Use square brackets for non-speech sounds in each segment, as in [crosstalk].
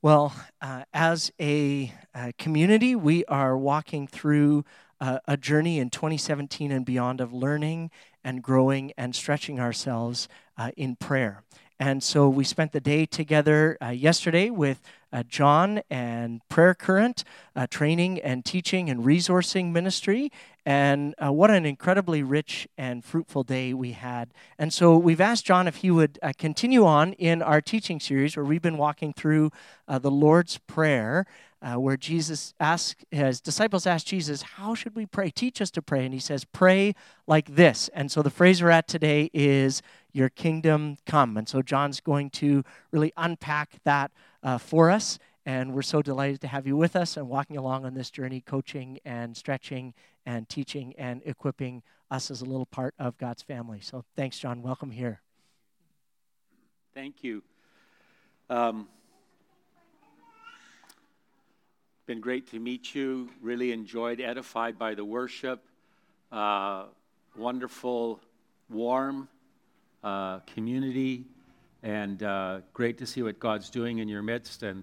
Well, uh, as a, uh, community, we are walking through uh, a journey in 2017 and beyond of learning and growing and stretching ourselves uh, in prayer. And so we spent the day together uh, yesterday with uh, John and Prayer Current, uh, training and teaching and resourcing ministry. And uh, what an incredibly rich and fruitful day we had. And so we've asked John if he would uh, continue on in our teaching series where we've been walking through uh, the Lord's Prayer. Where Jesus asked, his disciples asked Jesus, How should we pray? Teach us to pray. And he says, Pray like this. And so the phrase we're at today is, Your kingdom come. And so John's going to really unpack that uh, for us. And we're so delighted to have you with us and walking along on this journey, coaching and stretching and teaching and equipping us as a little part of God's family. So thanks, John. Welcome here. Thank you. Um, been great to meet you. Really enjoyed, edified by the worship. Uh, wonderful, warm uh, community and uh, great to see what God's doing in your midst. And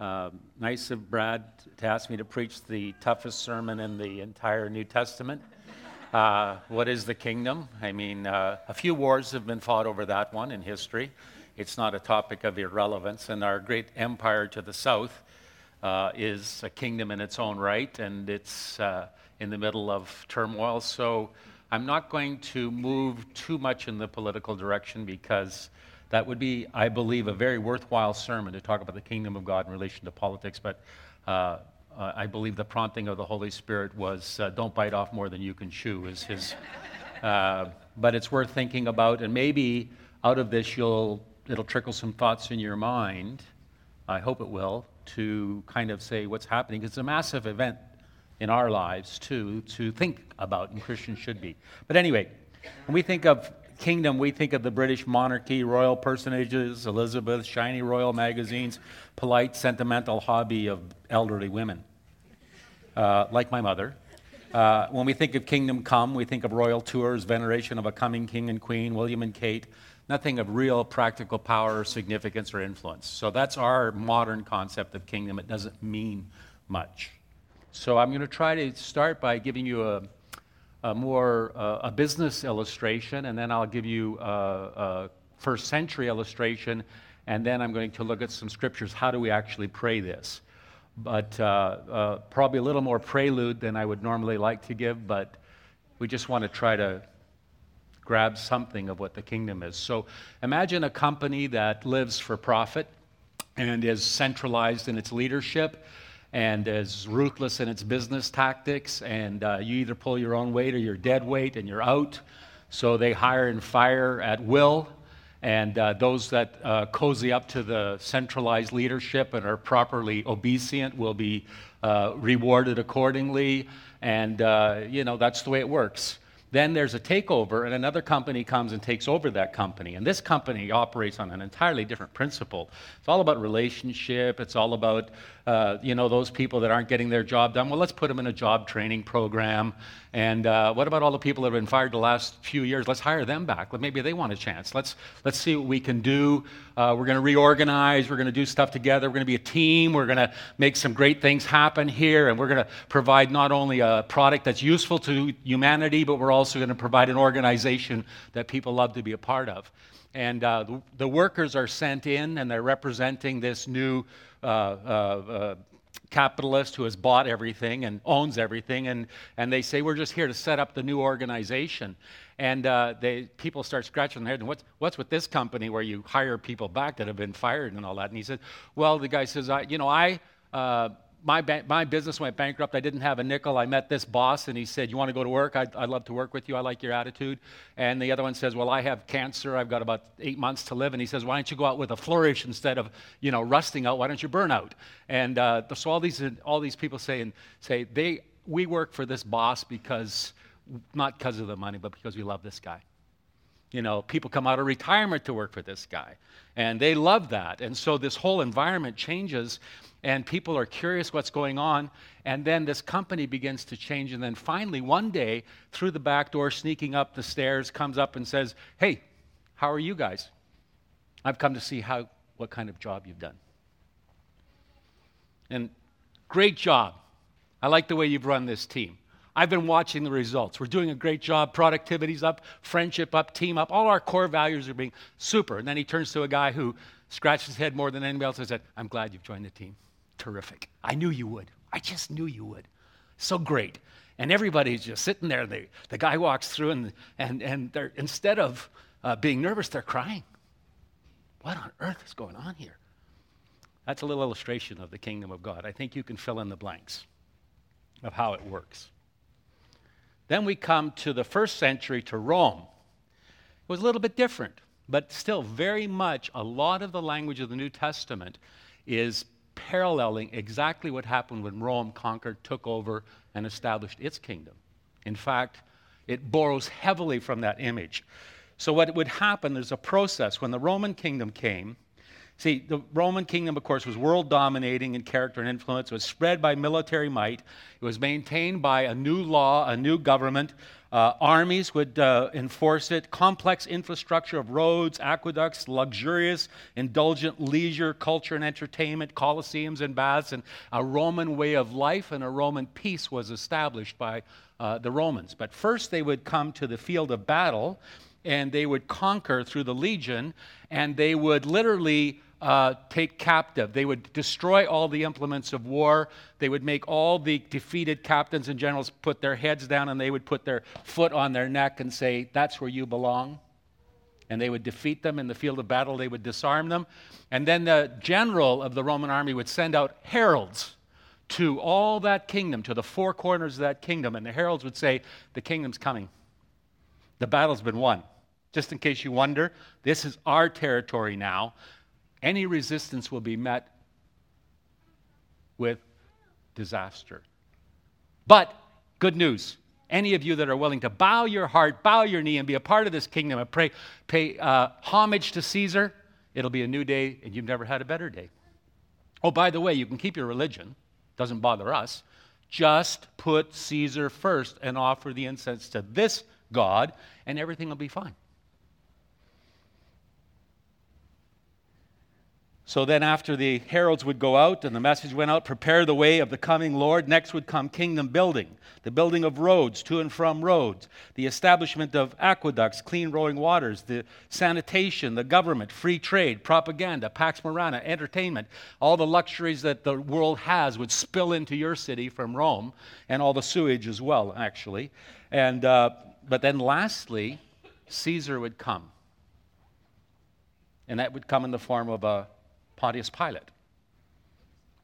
uh, nice of Brad to ask me to preach the toughest sermon in the entire New Testament. Uh, what is the kingdom? I mean, uh, a few wars have been fought over that one in history. It's not a topic of irrelevance. And our great empire to the south uh, is a kingdom in its own right, and it's uh, in the middle of turmoil. So I'm not going to move too much in the political direction because that would be, I believe, a very worthwhile sermon to talk about the kingdom of God in relation to politics. But uh, uh, I believe the prompting of the Holy Spirit was uh, don't bite off more than you can chew, is his. [laughs] Uh, but it's worth thinking about, and maybe out of this, you'll, it'll trickle some thoughts in your mind. I hope it will, to kind of say what's happening. It's a massive event in our lives, too, to think about, and Christians should be. But anyway, when we think of kingdom, we think of the British monarchy, royal personages, Elizabeth, shiny royal magazines, polite, sentimental hobby of elderly women, uh, like my mother. Uh, when we think of kingdom come, we think of royal tours, veneration of a coming king and queen, William and Kate, nothing of real practical power, significance, or influence. So that's our modern concept of kingdom. It doesn't mean much. So I'm going to try to start by giving you a a more uh, a business illustration, and then I'll give you a, a, first century illustration, and then I'm going to look at some scriptures. How do we actually pray this? But uh, uh, probably a little more prelude than I would normally like to give, but we just want to try to grab something of what the kingdom is. So imagine a company that lives for profit and is centralized in its leadership and is ruthless in its business tactics. And uh, you either pull your own weight or you're dead weight and you're out. So they hire and fire at will. And uh, those that uh, cozy up to the centralized leadership and are properly obedient will be uh, rewarded accordingly. And, uh, you know, that's the way it works. Then there's a takeover, and another company comes and takes over that company. And this company operates on an entirely different principle. It's all about relationship. It's all about, uh, you know, those people that aren't getting their job done. Well, let's put them in a job training program. And uh, what about all the people that have been fired the last few years? Let's hire them back. Maybe they want a chance. Let's, let's see what we can do. Uh, we're going to reorganize. We're going to do stuff together. We're going to be a team. We're going to make some great things happen here. And we're going to provide not only a product that's useful to humanity, but we're also going to provide an organization that people love to be a part of. And uh, the, the, workers are sent in and they're representing this new uh, uh, uh capitalist who has bought everything and owns everything, and, and they say, We're just here to set up the new organization. And uh, they, people start scratching their head, and what's, what's with this company where you hire people back that have been fired and all that? And he said, Well, the guy says, I, You know, I. Uh, my, ba- my business went bankrupt. I didn't have a nickel. I met this boss and he said, You want to go to work? I'd, I'd love to work with you. I like your attitude. And the other one says, Well, I have cancer. I've got about eight months to live. And he says, Why don't you go out with a flourish instead of, you know, rusting out? Why don't you burn out? And uh, so all these, all these people say, and say, they, We work for this boss because, not because of the money, but because we love this guy. You know, people come out of retirement to work for this guy, and they love that. And so this whole environment changes, and people are curious what's going on. And then this company begins to change. And then finally, one day, through the back door, sneaking up the stairs, comes up and says, Hey, how are you guys? I've come to see how, what kind of job you've done. And great job. I like the way you've run this team. I've been watching the results. We're doing a great job. Productivity's up, friendship up, team up. All our core values are being super. And then he turns to a guy who scratched his head more than anybody else and said, I'm glad you've joined the team. Terrific. I knew you would. I just knew you would. So great. And everybody's just sitting there. They, the guy walks through, and, and, and they're, instead of uh, being nervous, they're crying. What on earth is going on here? That's a little illustration of the kingdom of God. I think you can fill in the blanks of how it works. Then we come to the first century to Rome. It was a little bit different, but still very much a lot of the language of the New Testament is paralleling exactly what happened when Rome conquered, took over, and established its kingdom. In fact, it borrows heavily from that image. So, what would happen, there's a process. When the Roman kingdom came, See, the Roman kingdom, of course, was world dominating in character and influence. It was spread by military might. It was maintained by a new law, a new government. Uh, armies would uh, enforce it. Complex infrastructure of roads, aqueducts, luxurious, indulgent leisure, culture and entertainment, coliseums and baths, and a Roman way of life and a Roman peace was established by uh, the Romans. But first, they would come to the field of battle and they would conquer through the legion, and they would literally uh, take captive. They would destroy all the implements of war. They would make all the defeated captains and generals put their heads down and they would put their foot on their neck and say, That's where you belong. And they would defeat them in the field of battle. They would disarm them. And then the general of the Roman army would send out heralds to all that kingdom, to the four corners of that kingdom. And the heralds would say, The kingdom's coming. The battle's been won. Just in case you wonder, this is our territory now any resistance will be met with disaster. But good news any of you that are willing to bow your heart, bow your knee, and be a part of this kingdom and pray, pay uh, homage to Caesar, it'll be a new day, and you've never had a better day. Oh, by the way, you can keep your religion, doesn't bother us. Just put Caesar first and offer the incense to this God, and everything will be fine. So then, after the heralds would go out and the message went out, prepare the way of the coming Lord, next would come kingdom building, the building of roads to and from roads, the establishment of aqueducts, clean rolling waters, the sanitation, the government, free trade, propaganda, Pax Romana, entertainment. All the luxuries that the world has would spill into your city from Rome, and all the sewage as well, actually. And, uh, but then, lastly, Caesar would come. And that would come in the form of a Pontius Pilate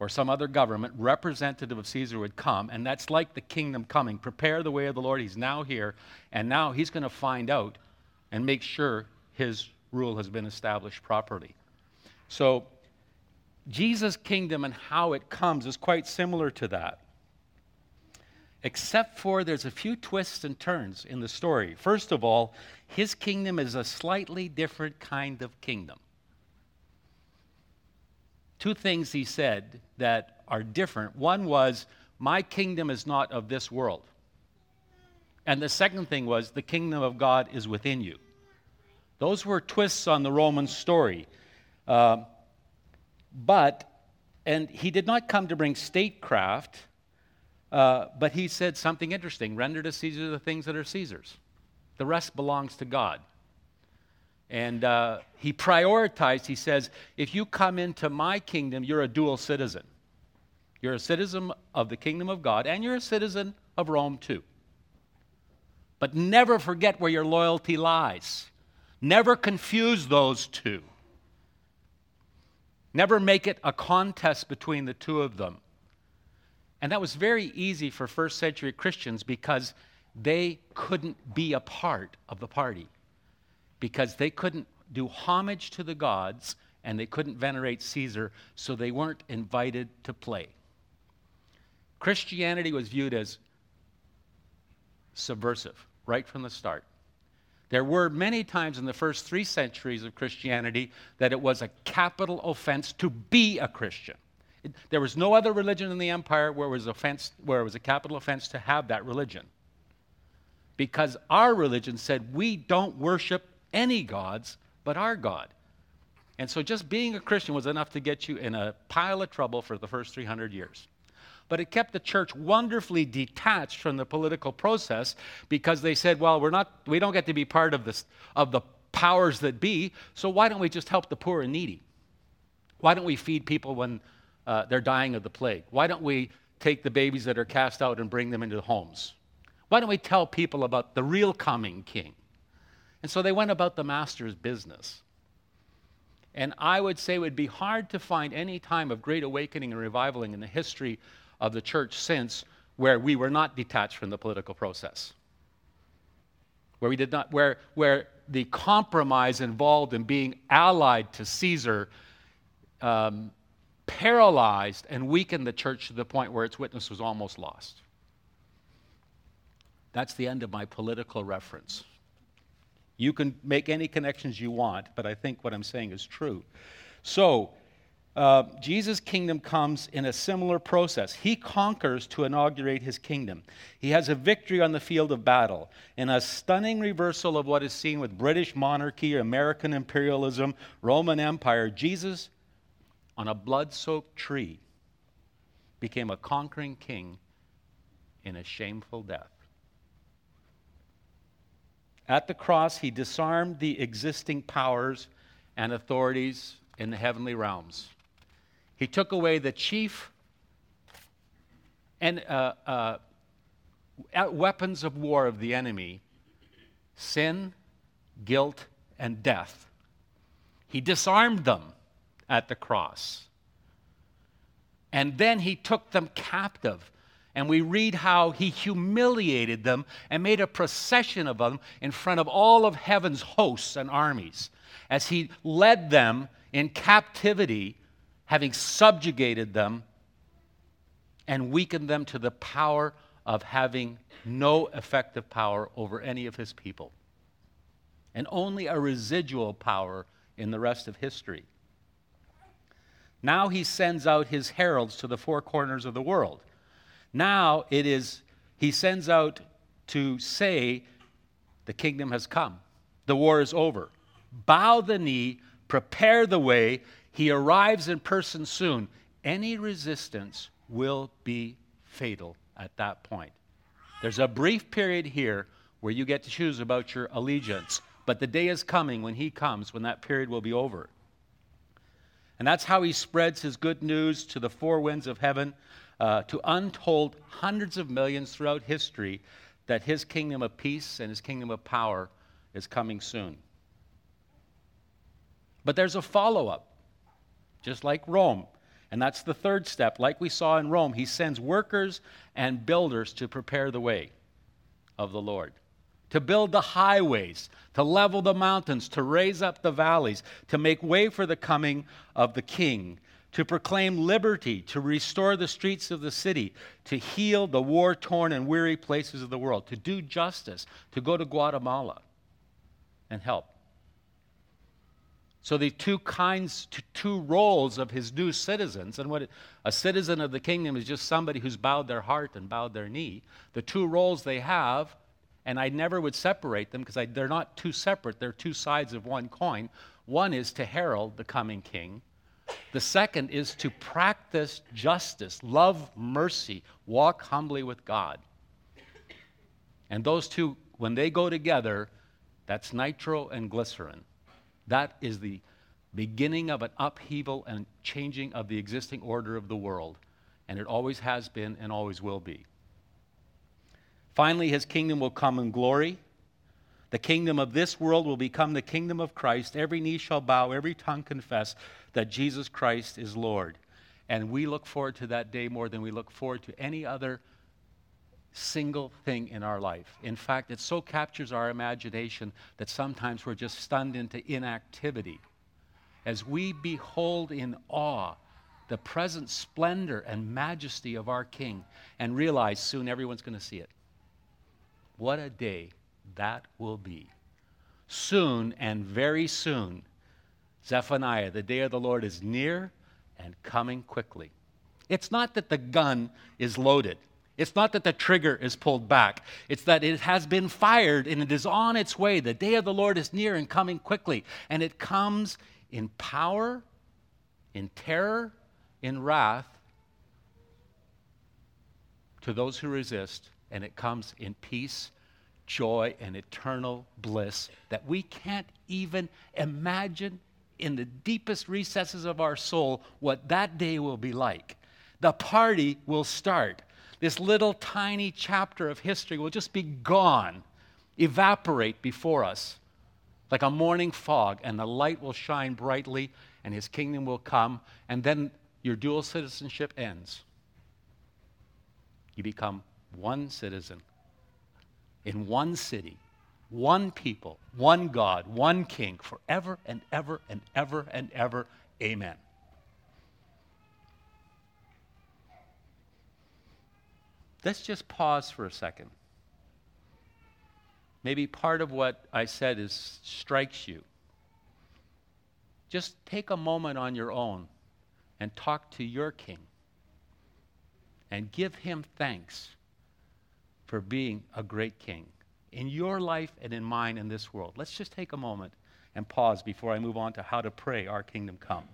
or some other government representative of Caesar would come, and that's like the kingdom coming. Prepare the way of the Lord. He's now here, and now he's going to find out and make sure his rule has been established properly. So, Jesus' kingdom and how it comes is quite similar to that. Except for there's a few twists and turns in the story. First of all, his kingdom is a slightly different kind of kingdom two things he said that are different. One was, My kingdom is not of this world. And the second thing was, The kingdom of God is within you. Those were twists on the Roman story. Uh, but, and he did not come to bring statecraft, uh, but he said something interesting render to Caesar the things that are Caesar's. The rest belongs to God. And uh, he prioritized, he says, if you come into my kingdom, you're a dual citizen. You're a citizen of the kingdom of God, and you're a citizen of Rome too. But never forget where your loyalty lies. Never confuse those two. Never make it a contest between the two of them. And that was very easy for first century Christians because they couldn't be a part of the party because they couldn't do homage to the gods and they couldn't venerate Caesar, so they weren't invited to play. Christianity was viewed as subversive right from the start. There were many times in the first three centuries of Christianity that it was a capital offense to be a Christian. It, there was no other religion in the empire where it, was offense, where it was a capital offense to have that religion. Because our religion said we don't worship any gods but our God. And so just being a Christian was enough to get you in a pile of trouble for the first 300 years. But it kept the church wonderfully detached from the political process because they said, well, we're not, we don't get to be part of, this, of the powers that be, so why don't we just help the poor and needy? Why don't we feed people when uh, they're dying of the plague? Why don't we take the babies that are cast out and bring them into homes? Why don't we tell people about the real coming king? And so they went about the master's business. And I would say it would be hard to find any time of great awakening and revivaling in the history of the church since where we were not detached from the political process. Where we did not, where, where the compromise involved in being allied to Caesar um, paralyzed and weakened the church to the point where its witness was almost lost. That's the end of my political reference. You can make any connections you want, but I think what I'm saying is true. So, uh, Jesus' kingdom comes in a similar process. He conquers to inaugurate his kingdom. He has a victory on the field of battle. In a stunning reversal of what is seen with British monarchy, American imperialism, Roman Empire, Jesus, on a blood soaked tree, became a conquering king in a shameful death. At the cross, he disarmed the existing powers and authorities in the heavenly realms. He took away the chief and uh, uh, weapons of war of the enemy sin, guilt, and death. He disarmed them at the cross. And then he took them captive and we read how he humiliated them and made a procession of them in front of all of heaven's hosts and armies as he led them in captivity, having subjugated them and weakened them to the power of having no effective power over any of his people, and only a residual power in the rest of history. Now he sends out his heralds to the four corners of the world now it is, he sends out to say, the kingdom has come, the war is over. Bow the knee, prepare the way. He arrives in person soon. Any resistance will be fatal at that point. There's a brief period here where you get to choose about your allegiance, but the day is coming when he comes, when that period will be over. And that's how he spreads his good news to the four winds of heaven uh, to untold hundreds of millions throughout history that his kingdom of peace and his kingdom of power is coming soon. But there's a follow up, just like Rome. And that's the third step. Like we saw in Rome, he sends workers and builders to prepare the way of the Lord, to build the highways, to level the mountains, to raise up the valleys, to make way for the coming of the king, to proclaim liberty, to restore the streets of the city, to heal the war torn and weary places of the world, to do justice, to go to Guatemala and help. So the two kinds, two roles of his new citizens, and what it, a citizen of the kingdom is just somebody who's bowed their heart and bowed their knee. The two roles they have, and I never would separate them because they're not two separate; they're two sides of one coin. One is to herald the coming king, the second is to practice justice, love mercy, walk humbly with God. And those two, when they go together, that's nitro and glycerin. That is the beginning of an upheaval and changing of the existing order of the world. And it always has been and always will be. Finally, his kingdom will come in glory. The kingdom of this world will become the kingdom of Christ. Every knee shall bow, every tongue confess that Jesus Christ is Lord. And we look forward to that day more than we look forward to any other single thing in our life. In fact, it so captures our imagination that sometimes we're just stunned into inactivity. As we behold in awe the present splendor and majesty of our King and realize soon everyone's going to see it. What a day that will be. Soon and very soon Zephaniah, the day of the Lord is near and coming quickly. It's not that the gun is loaded. It's not that the trigger is pulled back. It's that it has been fired and it is on its way. The day of the Lord is near and coming quickly. And it comes in power, in terror, in wrath to those who resist, and it comes in peace, joy, and eternal bliss that we can't even imagine in the deepest recesses of our soul what that day will be like. The party will start. This little tiny chapter of history will just be gone, evaporate before us like a morning fog, and the light will shine brightly, and his kingdom will come, and then your dual citizenship ends. You become one citizen in one city, one people, one God, one King, forever and ever and ever and ever. Amen. Let's just pause for a second. Maybe part of what I said is strikes you. Just take a moment on your own and talk to your king and give him thanks for being a great king in your life and in mine in this world. Let's just take a moment and pause before I move on to how to pray our kingdom come.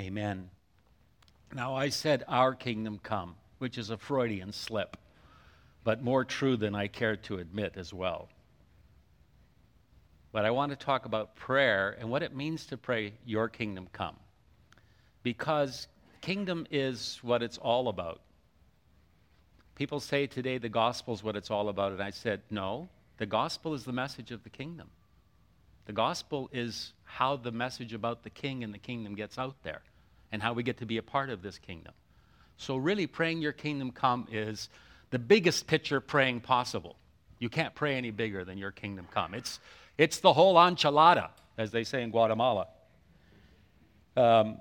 Amen. Now, I said, Our kingdom come, which is a Freudian slip, but more true than I care to admit as well. But I want to talk about prayer and what it means to pray, Your kingdom come. Because kingdom is what it's all about. People say today the gospel is what it's all about, and I said, No, the gospel is the message of the kingdom. The gospel is how the message about the king and the kingdom gets out there and how we get to be a part of this kingdom. So, really, praying your kingdom come is the biggest picture praying possible. You can't pray any bigger than your kingdom come. It's, it's the whole enchilada, as they say in Guatemala. Um,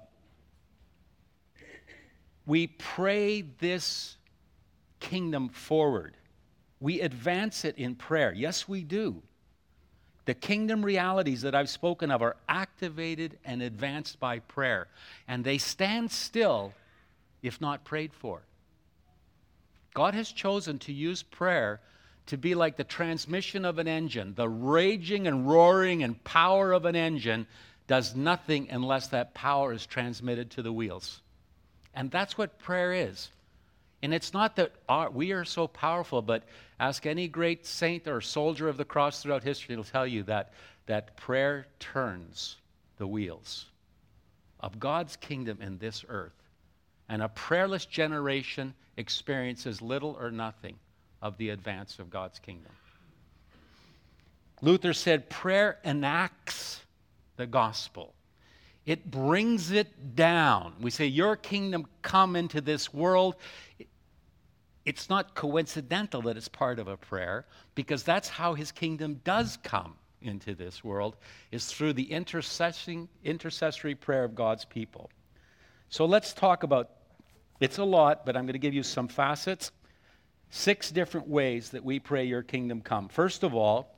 we pray this kingdom forward. We advance it in prayer. Yes, we do. The kingdom realities that I've spoken of are activated and advanced by prayer, and they stand still if not prayed for. God has chosen to use prayer to be like the transmission of an engine. The raging and roaring and power of an engine does nothing unless that power is transmitted to the wheels. And that's what prayer is. And it's not that our, we are so powerful, but ask any great saint or soldier of the cross throughout history, it'll tell you that, that prayer turns the wheels of God's kingdom in this earth. And a prayerless generation experiences little or nothing of the advance of God's kingdom. Luther said, Prayer enacts the gospel. It brings it down. We say, Your kingdom come into this world it's not coincidental that it's part of a prayer because that's how his kingdom does come into this world is through the intercessory prayer of God's people. So let's talk about it's a lot, but I'm going to give you some facets. Six different ways that we pray your kingdom come. First of all,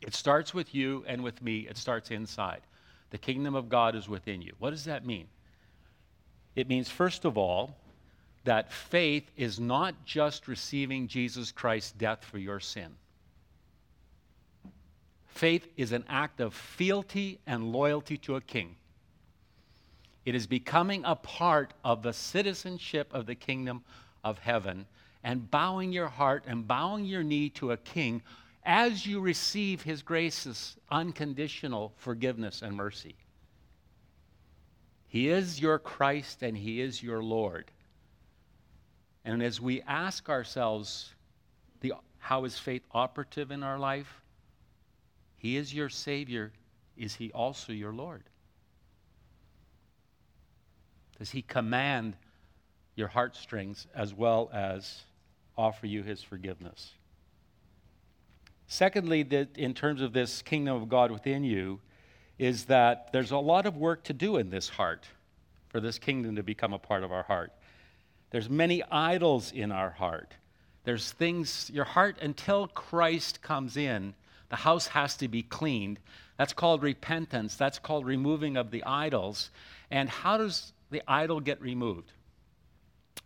it starts with you and with me. It starts inside. The kingdom of God is within you. What does that mean? It means, first of all, that faith is not just receiving Jesus Christ's death for your sin. Faith is an act of fealty and loyalty to a king. It is becoming a part of the citizenship of the kingdom of heaven and bowing your heart and bowing your knee to a king as you receive his grace's unconditional forgiveness and mercy. He is your Christ and He is your Lord. And as we ask ourselves, the, how is faith operative in our life? He is your Savior. Is He also your Lord? Does He command your heartstrings as well as offer you His forgiveness? Secondly, that in terms of this kingdom of God within you, is that there's a lot of work to do in this heart for this kingdom to become a part of our heart. There's many idols in our heart. There's things, your heart, until Christ comes in, the house has to be cleaned. That's called repentance. That's called removing of the idols. And how does the idol get removed?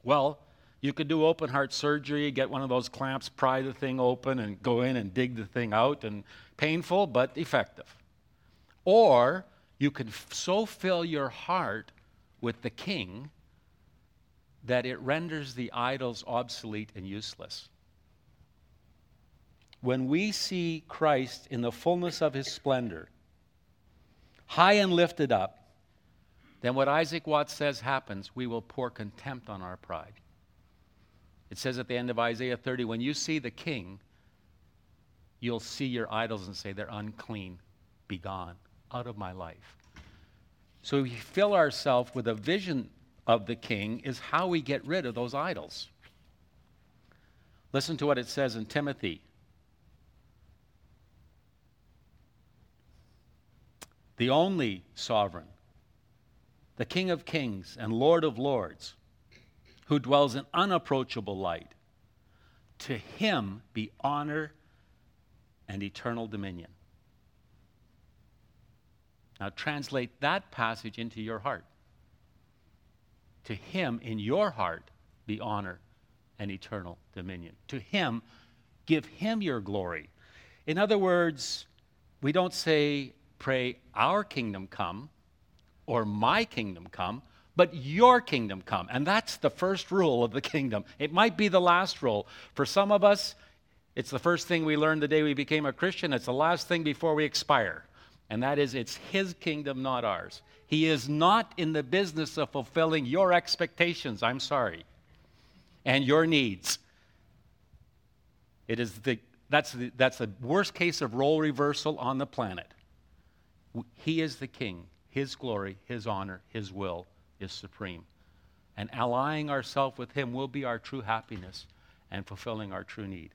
Well, you could do open heart surgery, get one of those clamps, pry the thing open, and go in and dig the thing out, and painful but effective. Or you can f- so fill your heart with the king that it renders the idols obsolete and useless. When we see Christ in the fullness of his splendor, high and lifted up, then what Isaac Watts says happens we will pour contempt on our pride. It says at the end of Isaiah 30 when you see the king, you'll see your idols and say, They're unclean. Be gone out of my life. So we fill ourselves with a vision of the king, is how we get rid of those idols. Listen to what it says in Timothy. The only sovereign, the King of kings and Lord of lords who dwells in unapproachable light. To him be honor and eternal dominion. Now translate that passage into your heart. To him in your heart be honor and eternal dominion. To him, give him your glory. In other words, we don't say, pray, our kingdom come or my kingdom come but your kingdom come. And that's the first rule of the kingdom. It might be the last rule. For some of us, it's the first thing we learned the day we became a Christian. It's the last thing before we expire. And that is, it's His kingdom, not ours. He is not in the business of fulfilling your expectations, I'm sorry, and your needs. It is the, that's, the, that's the worst case of role reversal on the planet. He is the king, His glory, His honor, His will is supreme. And allying ourselves with Him will be our true happiness and fulfilling our true need.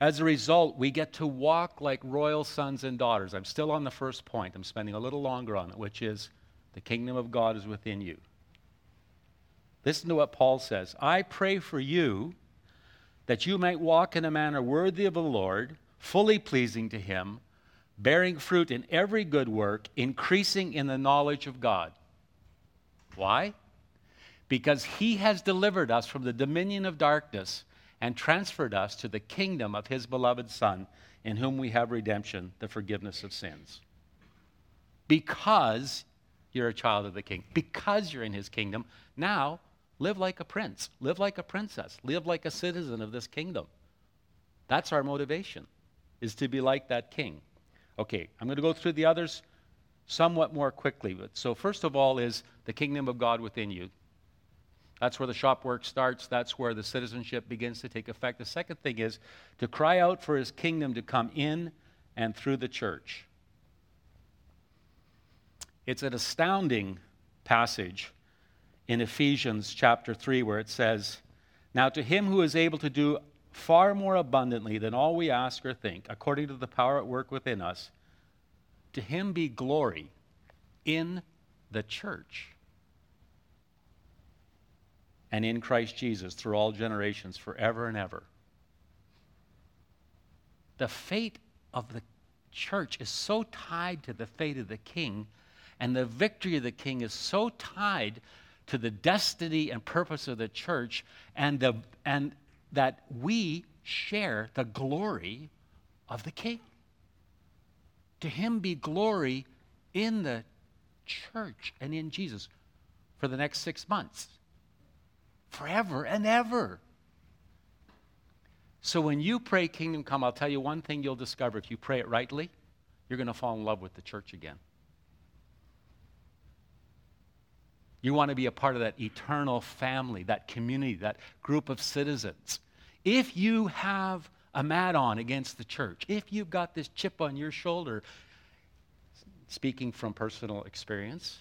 As a result, we get to walk like royal sons and daughters. I'm still on the first point. I'm spending a little longer on it, which is the kingdom of God is within you. Listen to what Paul says I pray for you that you might walk in a manner worthy of the Lord, fully pleasing to Him bearing fruit in every good work, increasing in the knowledge of God. Why? Because he has delivered us from the dominion of darkness and transferred us to the kingdom of his beloved Son, in whom we have redemption, the forgiveness of sins. Because you're a child of the king, because you're in his kingdom, now live like a prince, live like a princess, live like a citizen of this kingdom. That's our motivation, is to be like that king. Okay, I'm going to go through the others somewhat more quickly. But so first of all is the kingdom of God within you. That's where the shop work starts. That's where the citizenship begins to take effect. The second thing is to cry out for his kingdom to come in and through the church. It's an astounding passage in Ephesians chapter 3 where it says, Now to him who is able to do far more abundantly than all we ask or think, according to the power at work within us, to him be glory in the church and in Christ Jesus through all generations, forever and ever. The fate of the church is so tied to the fate of the king, and the victory of the king is so tied to the destiny and purpose of the church, and, the, and that we share the glory of the King. To him be glory in the church and in Jesus for the next six months, forever and ever. So when you pray, Kingdom Come, I'll tell you one thing you'll discover if you pray it rightly, you're going to fall in love with the church again. You want to be a part of that eternal family, that community, that group of citizens. If you have a mat on against the church, if you've got this chip on your shoulder, speaking from personal experience,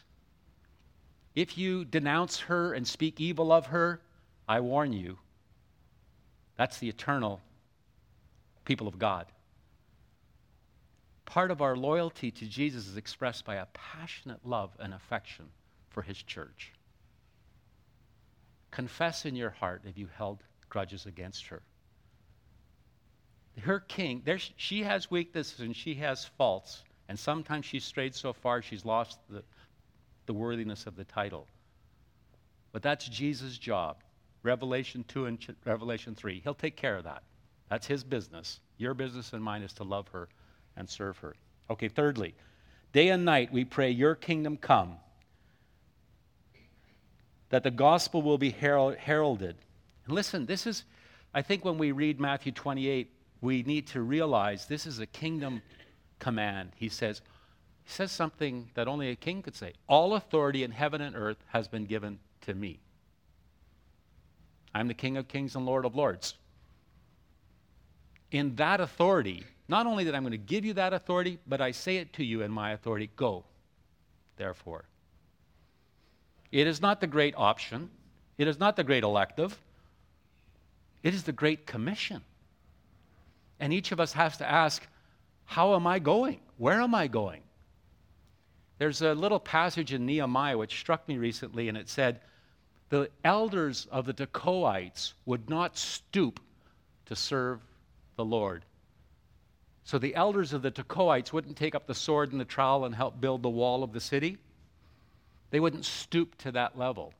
if you denounce her and speak evil of her, I warn you, that's the eternal people of God. Part of our loyalty to Jesus is expressed by a passionate love and affection for his church. Confess in your heart if you held grudges against her. Her king, there, she has weaknesses and she has faults, and sometimes she's strayed so far she's lost the, the worthiness of the title. But that's Jesus' job. Revelation 2 and Revelation 3. He'll take care of that. That's his business. Your business and mine is to love her and serve her. Okay, thirdly, day and night we pray, Your kingdom come, that the gospel will be heralded. And listen, this is, I think when we read Matthew 28, we need to realize this is a kingdom command. He says, he says something that only a king could say. All authority in heaven and earth has been given to me. I'm the King of kings and Lord of lords. In that authority, not only that I'm going to give you that authority, but I say it to you in my authority go, therefore. It is not the great option, it is not the great elective, it is the great commission. And each of us has to ask, How am I going? Where am I going? There's a little passage in Nehemiah which struck me recently, and it said, The elders of the Tekoites would not stoop to serve the Lord. So the elders of the Tekoites wouldn't take up the sword and the trowel and help build the wall of the city. They wouldn't stoop to that level.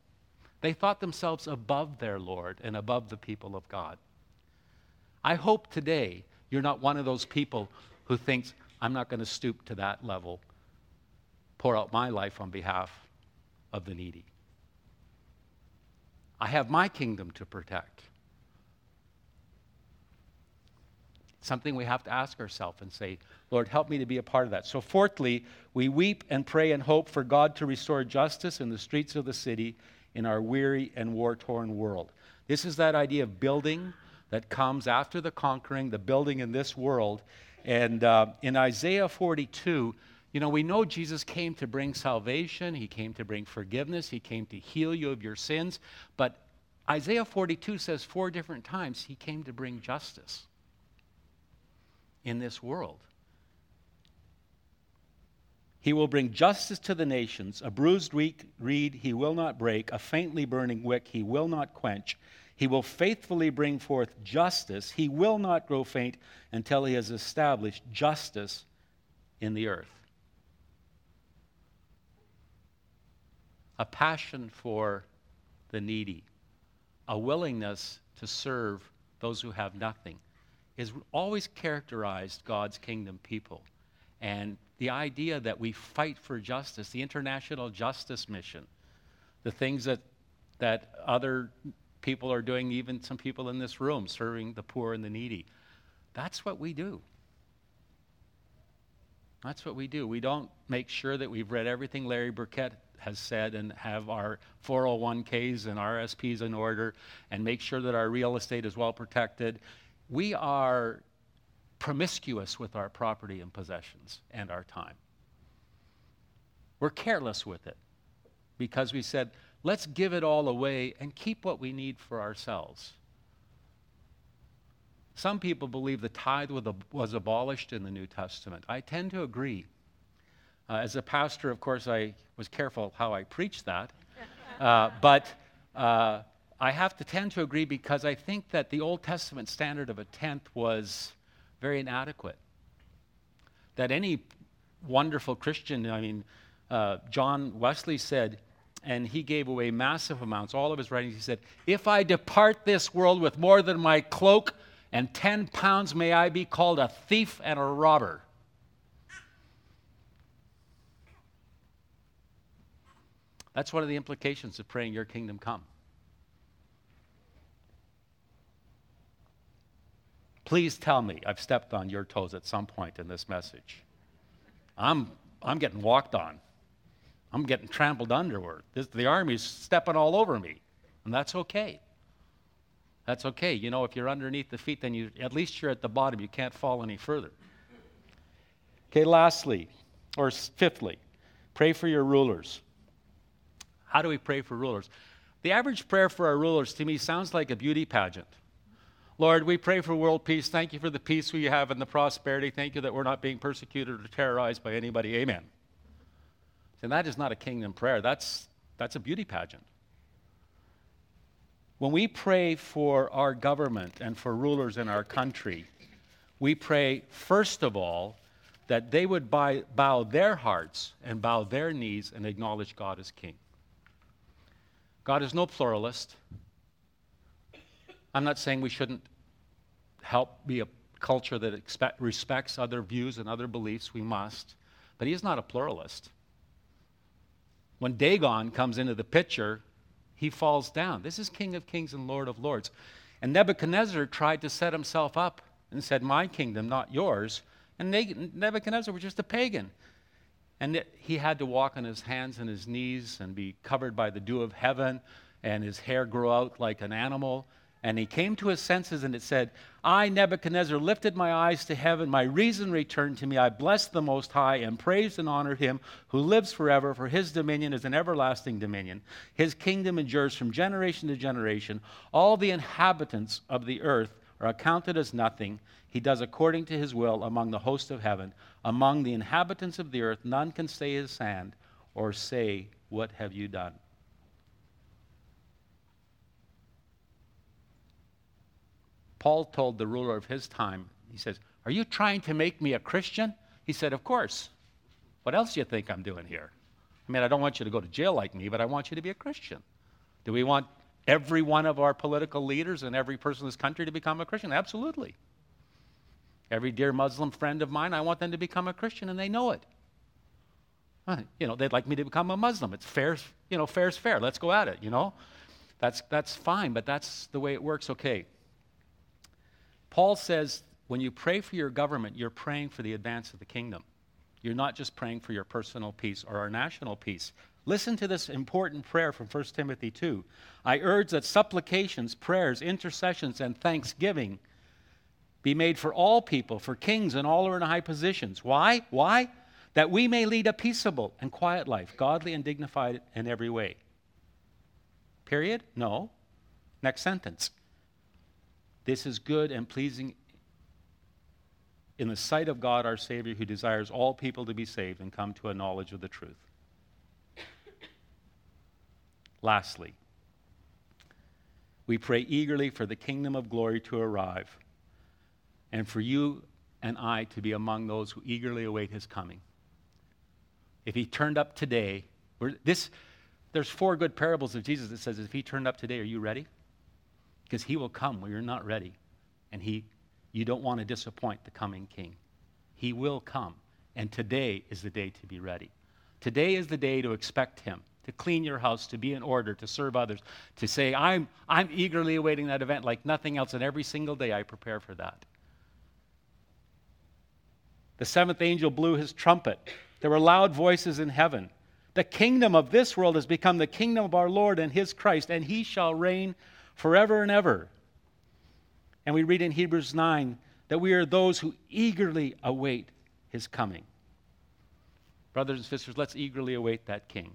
They thought themselves above their Lord and above the people of God. I hope today you're not one of those people who thinks, I'm not going to stoop to that level, pour out my life on behalf of the needy. I have my kingdom to protect. something we have to ask ourselves and say, Lord, help me to be a part of that. So, fourthly, we weep and pray and hope for God to restore justice in the streets of the city in our weary and war torn world. This is that idea of building that comes after the conquering, the building in this world. And uh, in Isaiah 42, you know, we know Jesus came to bring salvation, He came to bring forgiveness, He came to heal you of your sins. But Isaiah 42 says four different times He came to bring justice in this world. He will bring justice to the nations. A bruised reed he will not break, a faintly burning wick he will not quench. He will faithfully bring forth justice. He will not grow faint until he has established justice in the earth. A passion for the needy, a willingness to serve those who have nothing, has always characterized God's kingdom people. And the idea that we fight for justice, the international justice mission, the things that, that other people are doing, even some people in this room, serving the poor and the needy, that's what we do. That's what we do. We don't make sure that we've read everything Larry Burkett has said and have our 401ks and RSPs in order and make sure that our real estate is well protected we are promiscuous with our property and possessions and our time. We're careless with it because we said, let's give it all away and keep what we need for ourselves. Some people believe the tithe was abolished in the New Testament. I tend to agree. Uh, as a pastor, of course, I was careful how I preached that. Uh, [laughs] but uh, I have to tend to agree because I think that the Old Testament standard of a tenth was very inadequate. That any wonderful Christian, I mean, uh, John Wesley said, and he gave away massive amounts, all of his writings, he said, If I depart this world with more than my cloak and 10 pounds, may I be called a thief and a robber. That's one of the implications of praying, Your kingdom come. Please tell me I've stepped on your toes at some point in this message. I'm, I'm getting walked on. I'm getting trampled underward. This, the army's stepping all over me. And that's okay. That's okay. You know, if you're underneath the feet, then you at least you're at the bottom. You can't fall any further. Okay, lastly, or fifthly, pray for your rulers. How do we pray for rulers? The average prayer for our rulers to me sounds like a beauty pageant. Lord, we pray for world peace. Thank you for the peace we have and the prosperity. Thank you that we're not being persecuted or terrorized by anybody. Amen. And that is not a kingdom prayer. That's, that's a beauty pageant. When we pray for our government and for rulers in our country, we pray, first of all, that they would buy, bow their hearts and bow their knees and acknowledge God as King. God is no pluralist. I'm not saying we shouldn't help be a culture that expect, respects other views and other beliefs. We must. But He is not a pluralist. When Dagon comes into the picture, he falls down. This is King of Kings and Lord of Lords. And Nebuchadnezzar tried to set himself up and said, My kingdom, not yours. And Nebuchadnezzar was just a pagan. And he had to walk on his hands and his knees and be covered by the dew of heaven, and his hair grow out like an animal. And he came to his senses, and it said, I, Nebuchadnezzar, lifted my eyes to heaven. My reason returned to me. I blessed the Most High and praised and honored him who lives forever, for his dominion is an everlasting dominion. His kingdom endures from generation to generation. All the inhabitants of the earth are accounted as nothing. He does according to his will among the host of heaven. Among the inhabitants of the earth, none can stay his hand or say, What have you done? Paul told the ruler of his time, he says, Are you trying to make me a Christian? He said, Of course. What else do you think I'm doing here? I mean, I don't want you to go to jail like me, but I want you to be a Christian. Do we want every one of our political leaders and every person in this country to become a Christian? Absolutely. Every dear Muslim friend of mine, I want them to become a Christian, and they know it. Uh, you know, they'd like me to become a Muslim. It's fair, you know, fair's fair. Let's go at it, you know? That's, that's fine, but that's the way it works. Okay. Paul says when you pray for your government, you're praying for the advance of the kingdom. You're not just praying for your personal peace or our national peace. Listen to this important prayer from 1 Timothy 2. I urge that supplications, prayers, intercessions, and thanksgiving be made for all people, for kings and all who are in high positions. Why? Why? That we may lead a peaceable and quiet life, godly and dignified in every way. Period? No. Next sentence. This is good and pleasing in the sight of God our Savior, who desires all people to be saved and come to a knowledge of the truth. Lastly, we pray eagerly for the kingdom of glory to arrive and for you and I to be among those who eagerly await his coming. If he turned up today, this, there's four good parables of Jesus that says, if he turned up today, are you ready? because he will come when you're not ready. And he, you don't want to disappoint the coming king. He will come. And today is the day to be ready. Today is the day to expect him, to clean your house, to be in order, to serve others, to say, I'm, I'm eagerly awaiting that event like nothing else. And every single day I prepare for that. The seventh angel blew his trumpet. There were loud voices in heaven. The kingdom of this world has become the kingdom of our Lord and his Christ, and he shall reign forever and ever. And we read in Hebrews 9 that we are those who eagerly await his coming. Brothers and sisters, let's eagerly await that king.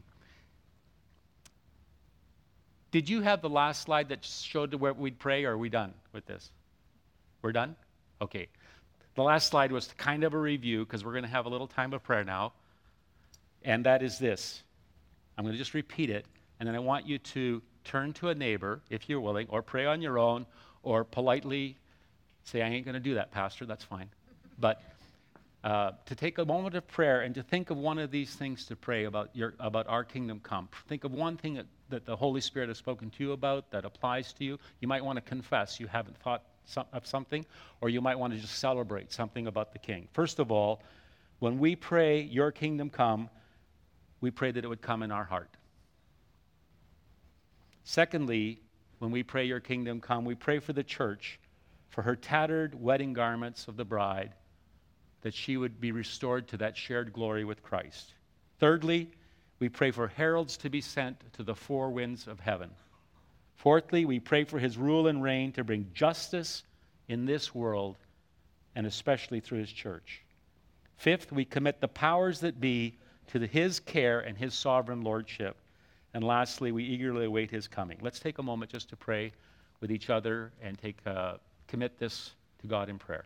Did you have the last slide that showed where we'd pray, or are we done with this? We're done? Okay. The last slide was kind of a review because we're going to have a little time of prayer now. And that is this I'm going to just repeat it, and then I want you to turn to a neighbor if you're willing, or pray on your own, or politely say, I ain't going to do that, Pastor, that's fine. But uh, to take a moment of prayer and to think of one of these things to pray about, your, about our kingdom come. Think of one thing that, that the Holy Spirit has spoken to you about that applies to you. You might want to confess you haven't thought of something, or you might want to just celebrate something about the King. First of all, when we pray, Your kingdom come, we pray that it would come in our heart. Secondly, when we pray, Your kingdom come, we pray for the church, for her tattered wedding garments of the bride, that she would be restored to that shared glory with Christ. Thirdly, we pray for heralds to be sent to the four winds of heaven. Fourthly, we pray for his rule and reign to bring justice in this world and especially through his church. Fifth, we commit the powers that be to the, his care and his sovereign lordship. And lastly, we eagerly await his coming. Let's take a moment just to pray with each other and take, uh, commit this to God in prayer.